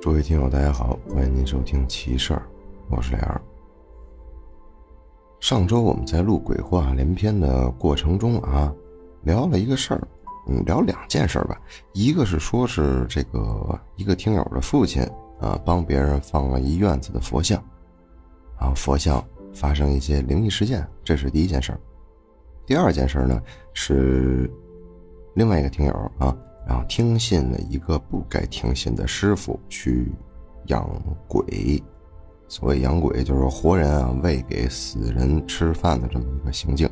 诸位听友，大家好，欢迎您收听《奇事儿》，我是脸儿。上周我们在录鬼话连篇的过程中啊，聊了一个事儿，嗯，聊两件事吧。一个是说是这个一个听友的父亲啊，帮别人放了一院子的佛像，然后佛像发生一些灵异事件，这是第一件事儿。第二件事呢是另外一个听友啊，然后听信了一个不该听信的师傅去养鬼。所谓养鬼，就是活人啊喂给死人吃饭的这么一个行径，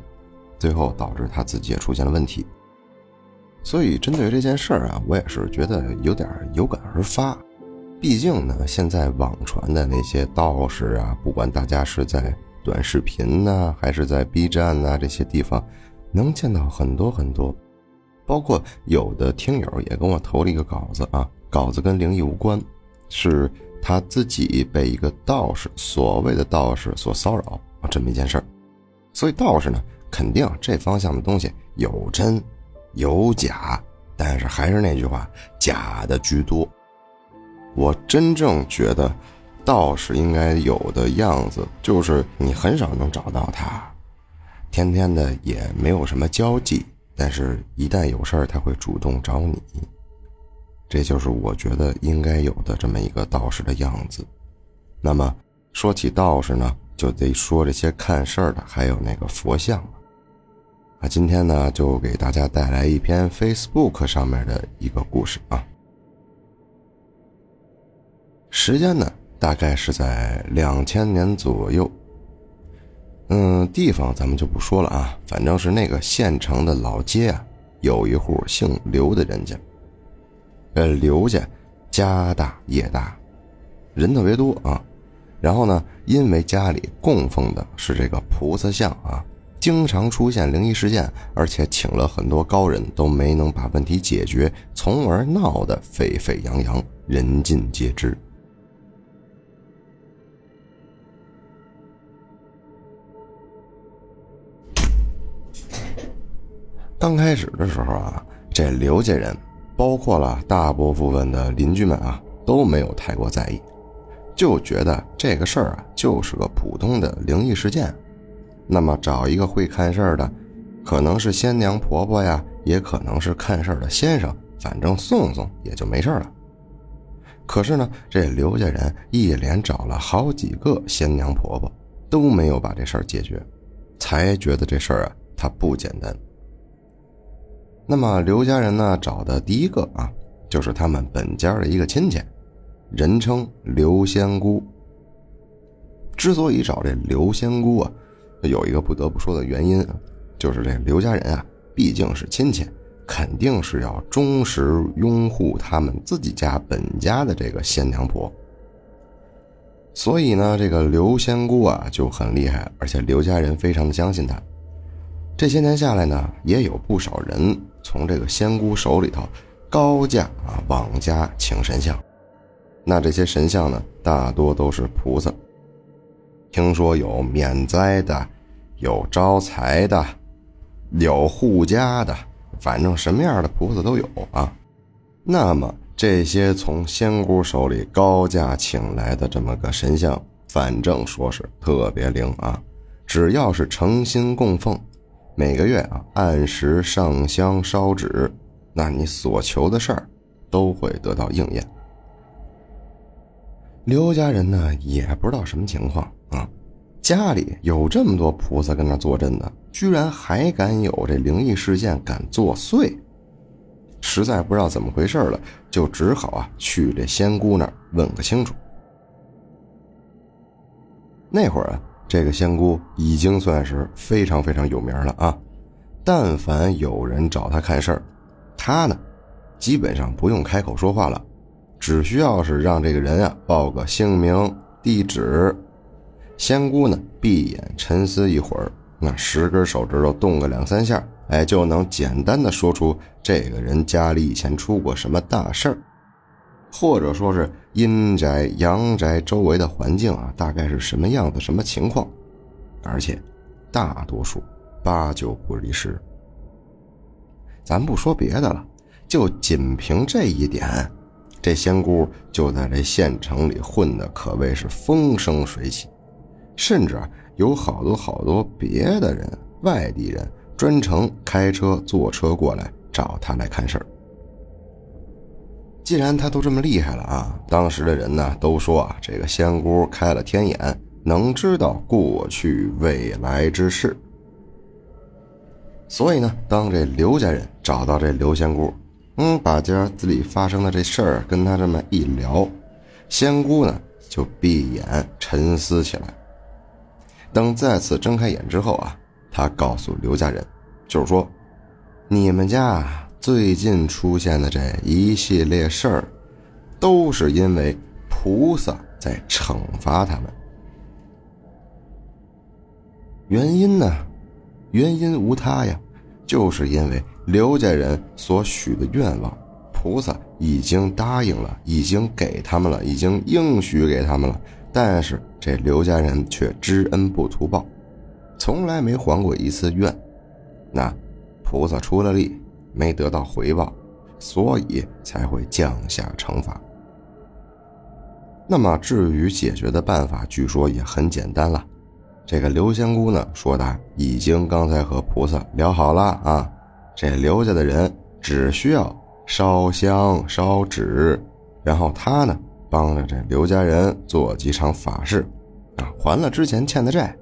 最后导致他自己也出现了问题。所以针对这件事儿啊，我也是觉得有点有感而发。毕竟呢，现在网传的那些道士啊，不管大家是在短视频呢，还是在 B 站呐这些地方，能见到很多很多。包括有的听友也跟我投了一个稿子啊，稿子跟灵异无关，是。他自己被一个道士，所谓的道士所骚扰啊，这么一件事儿。所以道士呢，肯定这方向的东西有真有假，但是还是那句话，假的居多。我真正觉得，道士应该有的样子，就是你很少能找到他，天天的也没有什么交际，但是一旦有事儿，他会主动找你。这就是我觉得应该有的这么一个道士的样子。那么说起道士呢，就得说这些看事儿的，还有那个佛像了。啊，今天呢就给大家带来一篇 Facebook 上面的一个故事啊。时间呢大概是在两千年左右。嗯，地方咱们就不说了啊，反正是那个县城的老街啊，有一户姓刘的人家。呃，刘家家大业大，人特别多啊。然后呢，因为家里供奉的是这个菩萨像啊，经常出现灵异事件，而且请了很多高人都没能把问题解决，从而闹得沸沸扬扬，人尽皆知。刚开始的时候啊，这刘家人。包括了大部分的邻居们啊，都没有太过在意，就觉得这个事儿啊就是个普通的灵异事件。那么找一个会看事儿的，可能是仙娘婆婆呀，也可能是看事儿的先生，反正送送也就没事了。可是呢，这刘家人一连找了好几个仙娘婆婆，都没有把这事儿解决，才觉得这事儿啊它不简单。那么刘家人呢找的第一个啊，就是他们本家的一个亲戚，人称刘仙姑。之所以找这刘仙姑啊，有一个不得不说的原因，就是这刘家人啊毕竟是亲戚，肯定是要忠实拥护他们自己家本家的这个仙娘婆。所以呢，这个刘仙姑啊就很厉害，而且刘家人非常的相信她。这些年下来呢，也有不少人。从这个仙姑手里头高价啊往家请神像，那这些神像呢，大多都是菩萨。听说有免灾的，有招财的，有护家的，反正什么样的菩萨都有啊。那么这些从仙姑手里高价请来的这么个神像，反正说是特别灵啊，只要是诚心供奉。每个月啊，按时上香烧纸，那你所求的事儿都会得到应验。刘家人呢也不知道什么情况啊，家里有这么多菩萨跟那坐镇呢，居然还敢有这灵异事件敢作祟，实在不知道怎么回事了，就只好啊去这仙姑那儿问个清楚。那会儿啊。这个仙姑已经算是非常非常有名了啊！但凡有人找她看事儿，她呢，基本上不用开口说话了，只需要是让这个人啊报个姓名、地址，仙姑呢闭眼沉思一会儿，那十根手指头动个两三下，哎，就能简单的说出这个人家里以前出过什么大事儿。或者说是阴宅、阳宅周围的环境啊，大概是什么样子、什么情况？而且，大多数八九不离十，咱不说别的了，就仅凭这一点，这仙姑就在这县城里混的可谓是风生水起，甚至有好多好多别的人、外地人专程开车坐车过来找他来看事儿。既然他都这么厉害了啊，当时的人呢都说啊，这个仙姑开了天眼，能知道过去未来之事。所以呢，当这刘家人找到这刘仙姑，嗯，把家子里发生的这事儿跟他这么一聊，仙姑呢就闭眼沉思起来。等再次睁开眼之后啊，他告诉刘家人，就是说，你们家。最近出现的这一系列事儿，都是因为菩萨在惩罚他们。原因呢？原因无他呀，就是因为刘家人所许的愿望，菩萨已经答应了，已经给他们了，已经应许给他们了。但是这刘家人却知恩不图报，从来没还过一次愿。那菩萨出了力。没得到回报，所以才会降下惩罚。那么，至于解决的办法，据说也很简单了。这个刘仙姑呢，说的已经刚才和菩萨聊好了啊。这刘家的人只需要烧香烧纸，然后他呢，帮着这刘家人做几场法事，啊，还了之前欠的债，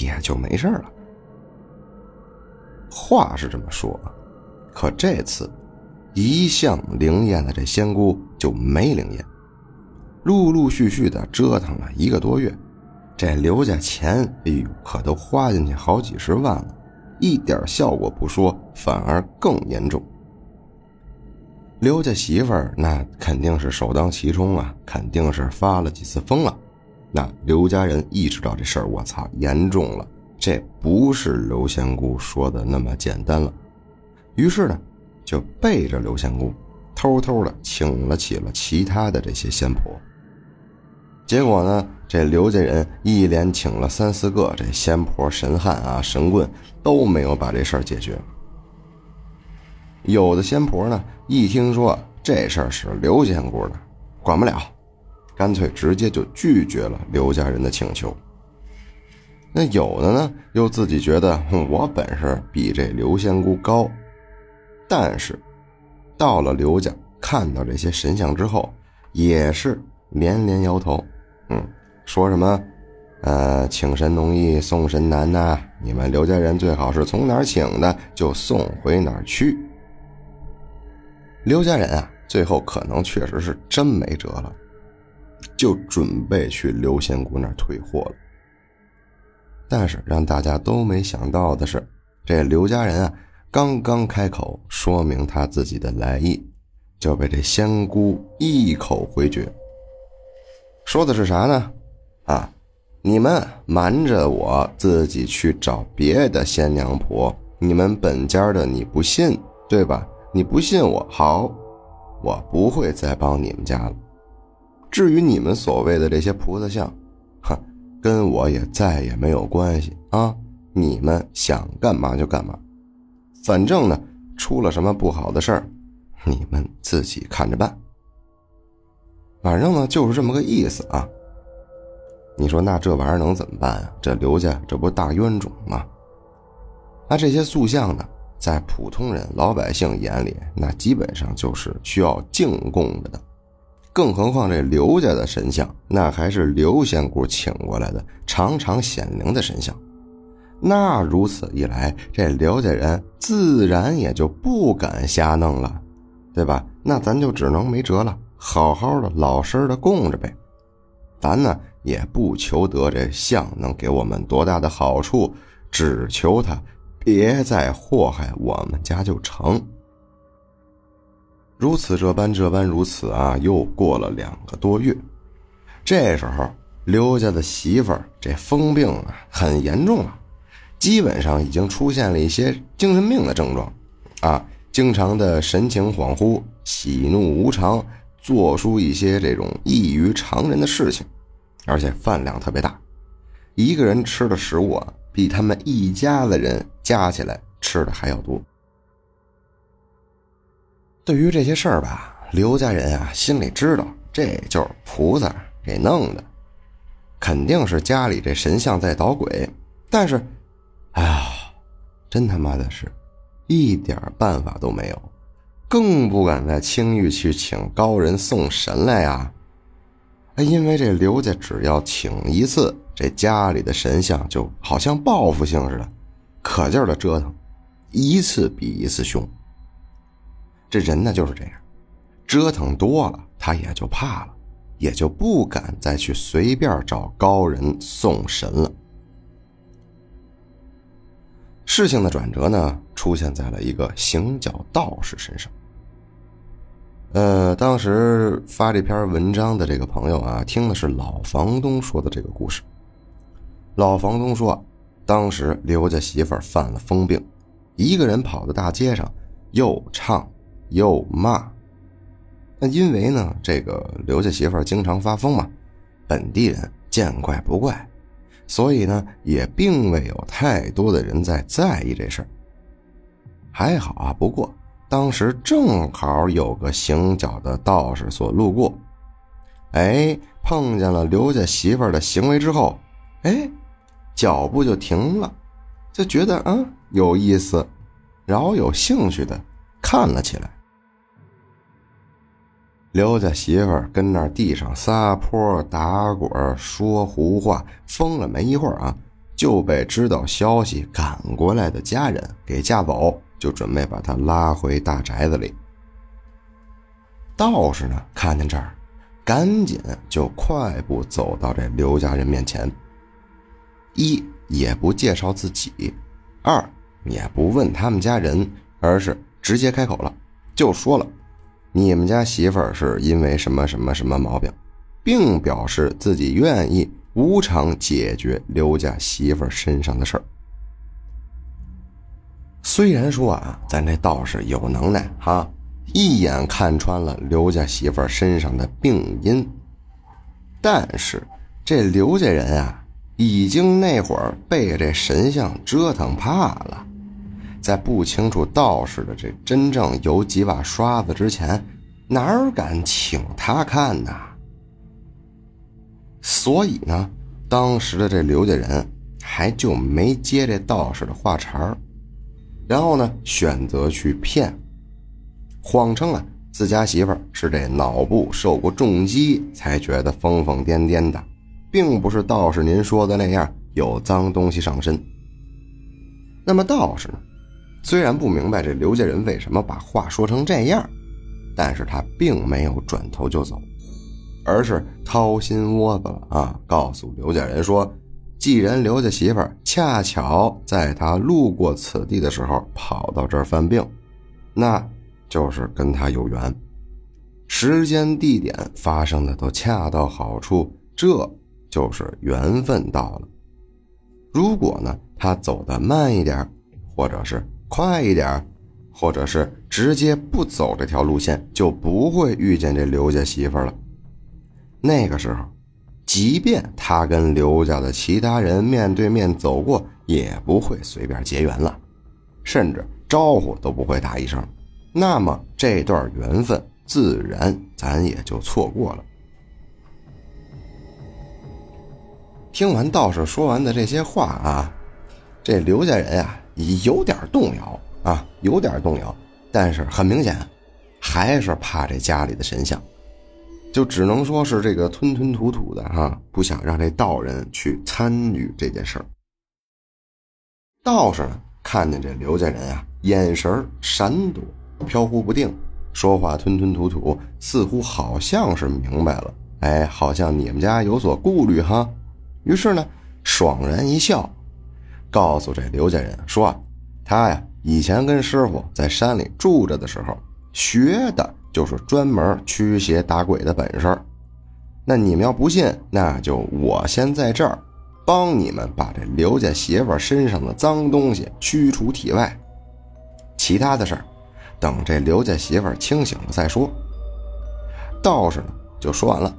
也就没事了。话是这么说。可这次，一向灵验的这仙姑就没灵验，陆陆续续的折腾了一个多月，这刘家钱，哎呦，可都花进去好几十万了，一点效果不说，反而更严重。刘家媳妇儿那肯定是首当其冲啊，肯定是发了几次疯了。那刘家人意识到这事儿，我操，严重了，这不是刘仙姑说的那么简单了。于是呢，就背着刘仙姑，偷偷的请了起了其他的这些仙婆。结果呢，这刘家人一连请了三四个这仙婆、神汉啊、神棍，都没有把这事儿解决。有的仙婆呢，一听说这事儿是刘仙姑的，管不了，干脆直接就拒绝了刘家人的请求。那有的呢，又自己觉得我本事比这刘仙姑高。但是，到了刘家看到这些神像之后，也是连连摇头，嗯，说什么，呃，请神容易送神难呐！你们刘家人最好是从哪儿请的就送回哪儿去。刘家人啊，最后可能确实是真没辙了，就准备去刘仙姑那儿退货了。但是让大家都没想到的是，这刘家人啊。刚刚开口说明他自己的来意，就被这仙姑一口回绝。说的是啥呢？啊，你们瞒着我自己去找别的仙娘婆，你们本家的你不信对吧？你不信我好，我不会再帮你们家了。至于你们所谓的这些菩萨像，哼，跟我也再也没有关系啊！你们想干嘛就干嘛。反正呢，出了什么不好的事儿，你们自己看着办。反正呢，就是这么个意思啊。你说那这玩意儿能怎么办啊？这刘家这不大冤种吗？那这些塑像呢，在普通人、老百姓眼里，那基本上就是需要敬供的。更何况这刘家的神像，那还是刘仙姑请过来的，常常显灵的神像。那如此一来，这刘家人自然也就不敢瞎弄了，对吧？那咱就只能没辙了，好好的老实的供着呗。咱呢也不求得这相能给我们多大的好处，只求他别再祸害我们家就成。如此这般这般如此啊，又过了两个多月，这时候刘家的媳妇儿这疯病啊很严重了。基本上已经出现了一些精神病的症状，啊，经常的神情恍惚、喜怒无常，做出一些这种异于常人的事情，而且饭量特别大，一个人吃的食物啊，比他们一家子人加起来吃的还要多。对于这些事儿吧，刘家人啊心里知道，这就是菩萨给弄的，肯定是家里这神像在捣鬼。但是，哎呀，真他妈的是，一点办法都没有，更不敢在青玉去请高人送神来呀。因为这刘家只要请一次，这家里的神像就好像报复性似的，可劲儿的折腾，一次比一次凶。这人呢就是这样，折腾多了，他也就怕了，也就不敢再去随便找高人送神了。事情的转折呢，出现在了一个行脚道士身上。呃，当时发这篇文章的这个朋友啊，听的是老房东说的这个故事。老房东说，当时刘家媳妇犯了疯病，一个人跑到大街上，又唱。又骂，那因为呢，这个刘家媳妇经常发疯嘛，本地人见怪不怪，所以呢，也并未有太多的人在在意这事儿。还好啊，不过当时正好有个行脚的道士所路过，哎，碰见了刘家媳妇儿的行为之后，哎，脚步就停了，就觉得啊有意思，饶有兴趣的看了起来。刘家媳妇儿跟那地上撒泼打滚说胡话，疯了没一会儿啊，就被知道消息赶过来的家人给架走，就准备把他拉回大宅子里。道士呢，看见这儿，赶紧就快步走到这刘家人面前，一也不介绍自己，二也不问他们家人，而是直接开口了，就说了。你们家媳妇儿是因为什么什么什么毛病，并表示自己愿意无偿解决刘家媳妇儿身上的事儿。虽然说啊，咱这道士有能耐哈，一眼看穿了刘家媳妇儿身上的病因，但是这刘家人啊，已经那会儿被这神像折腾怕了。在不清楚道士的这真正有几把刷子之前，哪敢请他看呢？所以呢，当时的这刘家人还就没接这道士的话茬儿然后呢，选择去骗，谎称啊自家媳妇儿是这脑部受过重击才觉得疯疯癫癫的，并不是道士您说的那样有脏东西上身。那么道士呢？虽然不明白这刘家人为什么把话说成这样，但是他并没有转头就走，而是掏心窝子了啊！告诉刘家人说，既然刘家媳妇恰巧在他路过此地的时候跑到这儿犯病，那就是跟他有缘，时间地点发生的都恰到好处，这就是缘分到了。如果呢，他走得慢一点，或者是……快一点，或者是直接不走这条路线，就不会遇见这刘家媳妇了。那个时候，即便他跟刘家的其他人面对面走过，也不会随便结缘了，甚至招呼都不会打一声。那么这段缘分自然咱也就错过了。听完道士说完的这些话啊，这刘家人呀。有点动摇啊，有点动摇，但是很明显，还是怕这家里的神像，就只能说是这个吞吞吐吐的哈，不想让这道人去参与这件事儿。道士呢，看见这刘家人啊，眼神闪躲、飘忽不定，说话吞吞吐吐，似乎好像是明白了，哎，好像你们家有所顾虑哈。于是呢，爽然一笑。告诉这刘家人说，他呀以前跟师傅在山里住着的时候，学的就是专门驱邪打鬼的本事。那你们要不信，那就我先在这儿帮你们把这刘家媳妇身上的脏东西驱除体外，其他的事儿等这刘家媳妇清醒了再说。道士呢就说完了，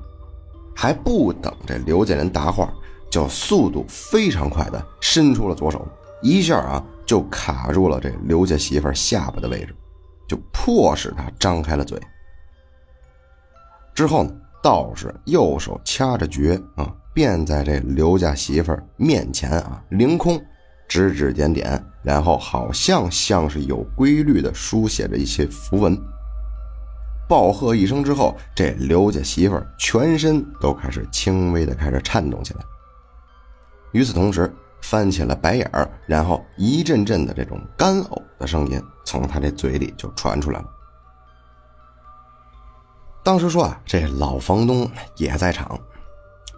还不等这刘家人答话。就速度非常快的伸出了左手，一下啊就卡住了这刘家媳妇下巴的位置，就迫使他张开了嘴。之后呢，道士右手掐着诀啊，便在这刘家媳妇面前啊凌空指指点点，然后好像像是有规律的书写着一些符文。暴喝一声之后，这刘家媳妇全身都开始轻微的开始颤动起来。与此同时，翻起了白眼儿，然后一阵阵的这种干呕的声音从他这嘴里就传出来了。当时说啊，这老房东也在场，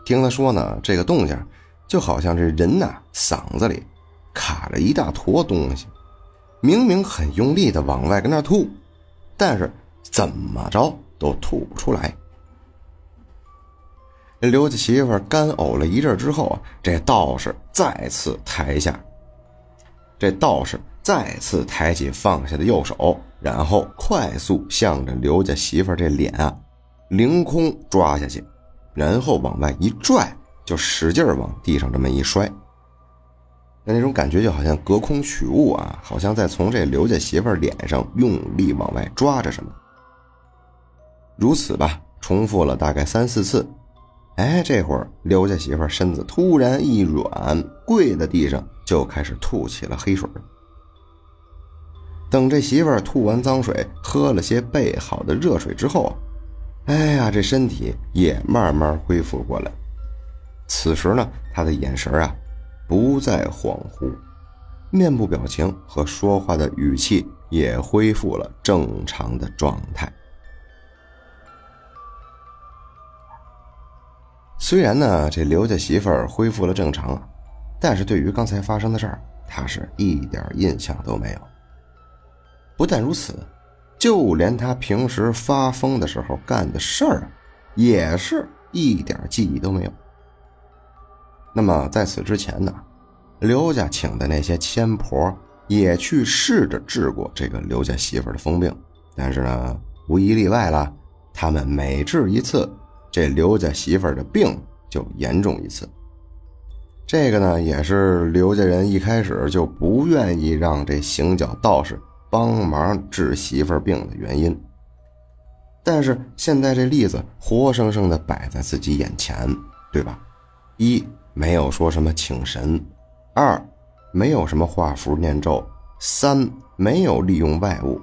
听他说呢，这个动静就好像这人呐嗓子里卡着一大坨东西，明明很用力的往外跟那吐，但是怎么着都吐不出来。刘家媳妇干呕了一阵之后啊，这道士再次抬下，这道士再次抬起放下的右手，然后快速向着刘家媳妇这脸啊，凌空抓下去，然后往外一拽，就使劲往地上这么一摔。那那种感觉就好像隔空取物啊，好像在从这刘家媳妇脸上用力往外抓着什么。如此吧，重复了大概三四次。哎，这会儿刘家媳妇身子突然一软，跪在地上就开始吐起了黑水。等这媳妇吐完脏水，喝了些备好的热水之后，哎呀，这身体也慢慢恢复过来。此时呢，她的眼神啊不再恍惚，面部表情和说话的语气也恢复了正常的状态。虽然呢，这刘家媳妇儿恢复了正常，但是对于刚才发生的事儿，她是一点印象都没有。不但如此，就连他平时发疯的时候干的事儿，也是一点记忆都没有。那么在此之前呢，刘家请的那些仙婆也去试着治过这个刘家媳妇儿的疯病，但是呢，无一例外了，他们每治一次。这刘家媳妇儿的病就严重一次，这个呢也是刘家人一开始就不愿意让这行脚道士帮忙治媳妇儿病的原因。但是现在这例子活生生的摆在自己眼前，对吧？一没有说什么请神，二没有什么画符念咒，三没有利用外物，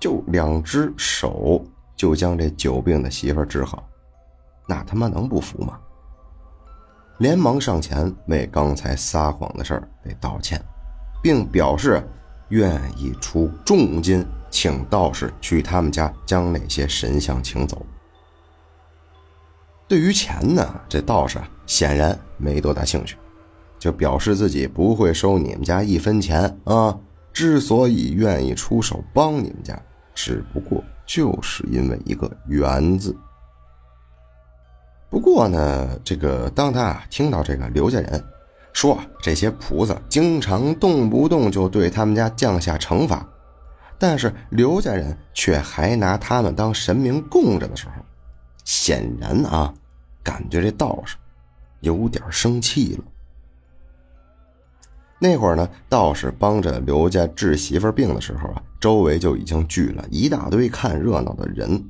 就两只手就将这久病的媳妇儿治好。那他妈能不服吗？连忙上前为刚才撒谎的事儿给道歉，并表示愿意出重金请道士去他们家将那些神像请走。对于钱呢，这道士显然没多大兴趣，就表示自己不会收你们家一分钱啊。之所以愿意出手帮你们家，只不过就是因为一个“缘”字。不过呢，这个当他听到这个刘家人说这些菩萨经常动不动就对他们家降下惩罚，但是刘家人却还拿他们当神明供着的时候，显然啊，感觉这道士有点生气了。那会儿呢，道士帮着刘家治媳妇病的时候啊，周围就已经聚了一大堆看热闹的人。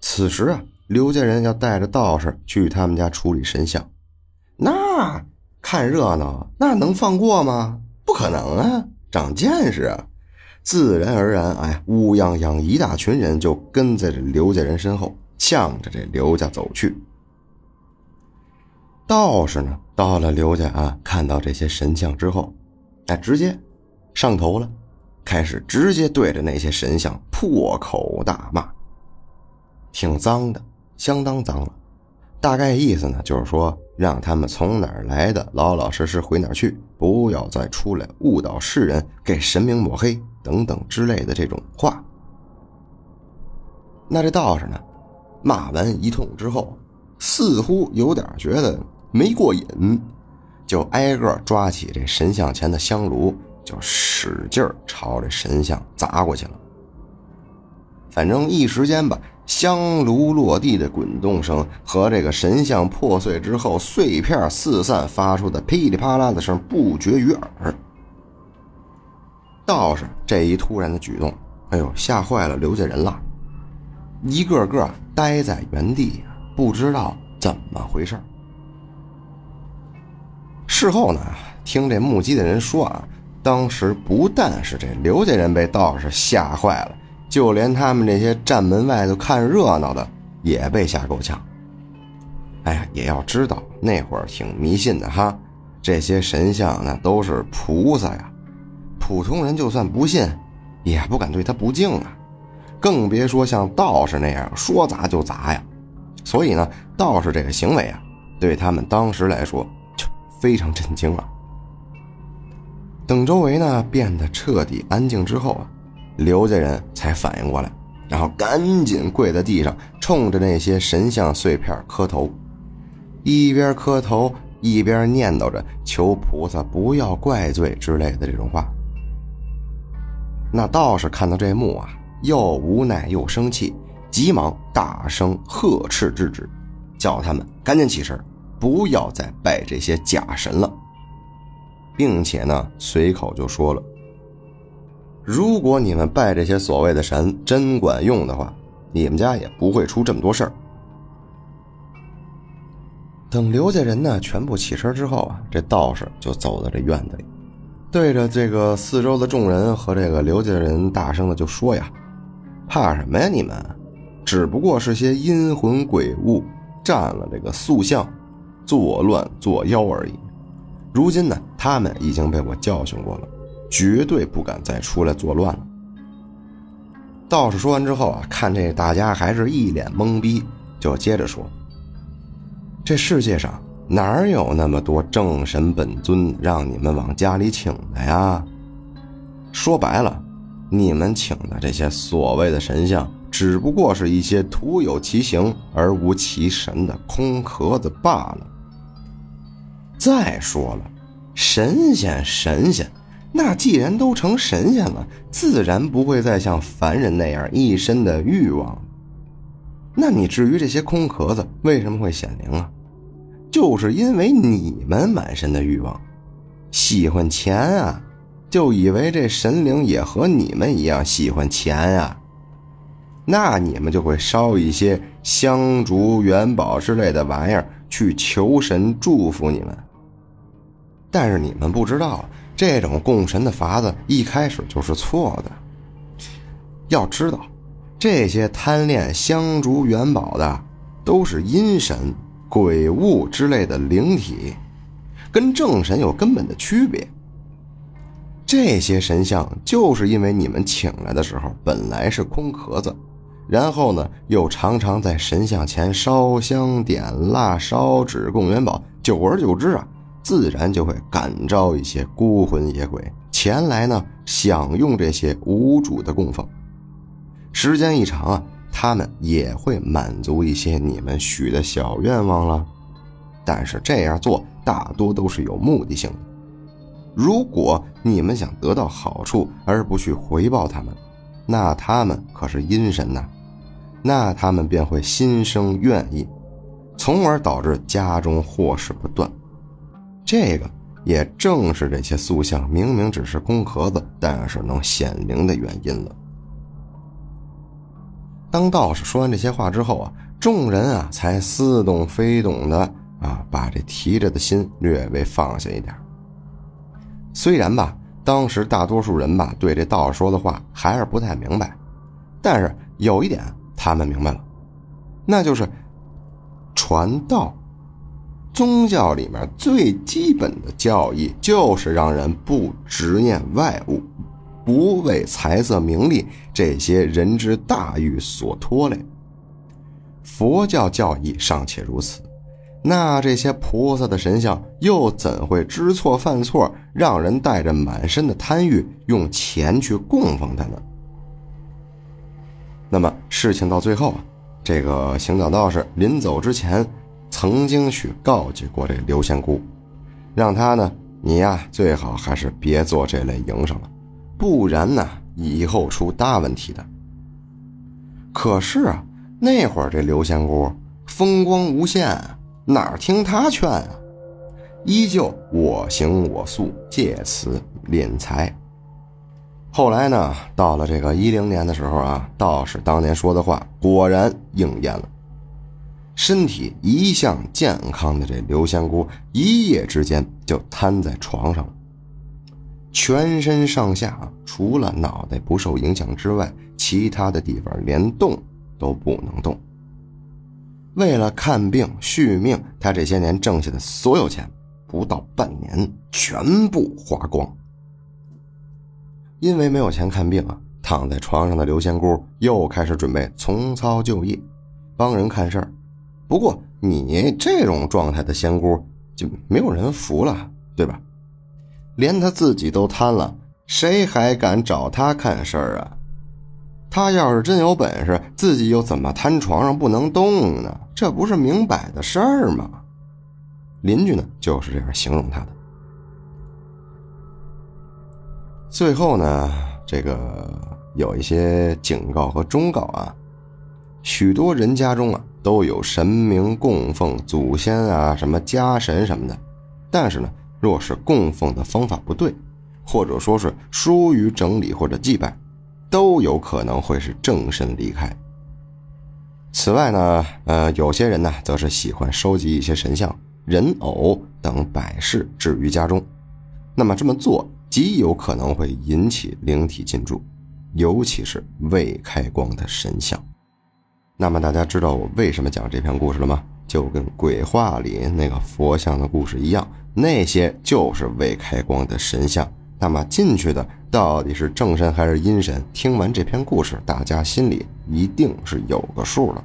此时啊。刘家人要带着道士去他们家处理神像，那看热闹那能放过吗？不可能啊，长见识啊！自然而然，哎，乌泱泱一大群人就跟在这刘家人身后，向着这刘家走去。道士呢，到了刘家啊，看到这些神像之后，哎，直接上头了，开始直接对着那些神像破口大骂，挺脏的。相当脏了，大概意思呢，就是说让他们从哪儿来的，老老实实回哪儿去，不要再出来误导世人，给神明抹黑等等之类的这种话。那这道士呢，骂完一通之后，似乎有点觉得没过瘾，就挨个抓起这神像前的香炉，就使劲朝这神像砸过去了。反正一时间吧。香炉落地的滚动声和这个神像破碎之后碎片四散发出的噼里啪啦的声不绝于耳。道士这一突然的举动，哎呦，吓坏了刘家人了，一个个呆在原地，不知道怎么回事。事后呢，听这目击的人说啊，当时不但是这刘家人被道士吓坏了，就连他们这些站门外头看热闹的也被吓够呛。哎呀，也要知道那会儿挺迷信的哈，这些神像那都是菩萨呀，普通人就算不信，也不敢对他不敬啊，更别说像道士那样说砸就砸呀。所以呢，道士这个行为啊，对他们当时来说就。非常震惊了。等周围呢变得彻底安静之后啊，刘家人才反应过来，然后赶紧跪在地上，冲着那些神像碎片磕头，一边磕头一边念叨着求菩萨不要怪罪之类的这种话。那道士看到这幕啊，又无奈又生气，急忙大声呵斥制止，叫他们赶紧起身。不要再拜这些假神了，并且呢，随口就说了：“如果你们拜这些所谓的神真管用的话，你们家也不会出这么多事儿。”等刘家人呢全部起身之后啊，这道士就走到这院子里，对着这个四周的众人和这个刘家人大声的就说：“呀，怕什么呀？你们只不过是些阴魂鬼物占了这个塑像。”作乱作妖而已。如今呢，他们已经被我教训过了，绝对不敢再出来作乱了。道士说完之后啊，看这大家还是一脸懵逼，就接着说：“这世界上哪有那么多正神本尊让你们往家里请的呀？说白了，你们请的这些所谓的神像，只不过是一些徒有其形而无其神的空壳子罢了。”再说了，神仙神仙，那既然都成神仙了，自然不会再像凡人那样一身的欲望。那你至于这些空壳子为什么会显灵啊？就是因为你们满身的欲望，喜欢钱啊，就以为这神灵也和你们一样喜欢钱啊。那你们就会烧一些香烛、元宝之类的玩意儿去求神祝福你们。但是你们不知道，这种供神的法子一开始就是错的。要知道，这些贪恋香烛元宝的，都是阴神、鬼物之类的灵体，跟正神有根本的区别。这些神像就是因为你们请来的时候本来是空壳子，然后呢，又常常在神像前烧香点蜡、烧纸供元宝，久而久之啊。自然就会感召一些孤魂野鬼前来呢，享用这些无主的供奉。时间一长啊，他们也会满足一些你们许的小愿望了。但是这样做大多都是有目的性的。如果你们想得到好处而不去回报他们，那他们可是阴神呐，那他们便会心生怨意，从而导致家中祸事不断。这个也正是这些塑像明明只是空壳子，但是能显灵的原因了。当道士说完这些话之后啊，众人啊才似懂非懂的啊，把这提着的心略微放下一点。虽然吧，当时大多数人吧对这道士说的话还是不太明白，但是有一点他们明白了，那就是传道。宗教里面最基本的教义就是让人不执念外物，不为财色名利这些人之大欲所拖累。佛教教义尚且如此，那这些菩萨的神像又怎会知错犯错，让人带着满身的贪欲用钱去供奉他呢？那么事情到最后啊，这个行脚道士临走之前。曾经去告诫过这刘仙姑，让他呢，你呀最好还是别做这类营生了，不然呢以后出大问题的。可是啊，那会儿这刘仙姑风光无限，哪听他劝啊？依旧我行我素，借此敛财。后来呢，到了这个一零年的时候啊，道士当年说的话果然应验了。身体一向健康的这刘仙姑，一夜之间就瘫在床上了。全身上下除了脑袋不受影响之外，其他的地方连动都不能动。为了看病续命，他这些年挣下的所有钱，不到半年全部花光。因为没有钱看病啊，躺在床上的刘仙姑又开始准备重操旧业，帮人看事儿。不过你这种状态的仙姑就没有人服了，对吧？连他自己都瘫了，谁还敢找他看事儿啊？他要是真有本事，自己又怎么瘫床上不能动呢？这不是明摆的事儿吗？邻居呢就是这样形容他的。最后呢，这个有一些警告和忠告啊，许多人家中啊。都有神明供奉祖先啊，什么家神什么的，但是呢，若是供奉的方法不对，或者说是疏于整理或者祭拜，都有可能会是正身离开。此外呢，呃，有些人呢，则是喜欢收集一些神像、人偶等摆饰置于家中，那么这么做极有可能会引起灵体进驻，尤其是未开光的神像。那么大家知道我为什么讲这篇故事了吗？就跟鬼话里那个佛像的故事一样，那些就是未开光的神像。那么进去的到底是正神还是阴神？听完这篇故事，大家心里一定是有个数了。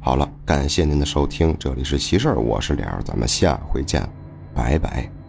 好了，感谢您的收听，这里是奇事儿，我是脸儿，咱们下回见，拜拜。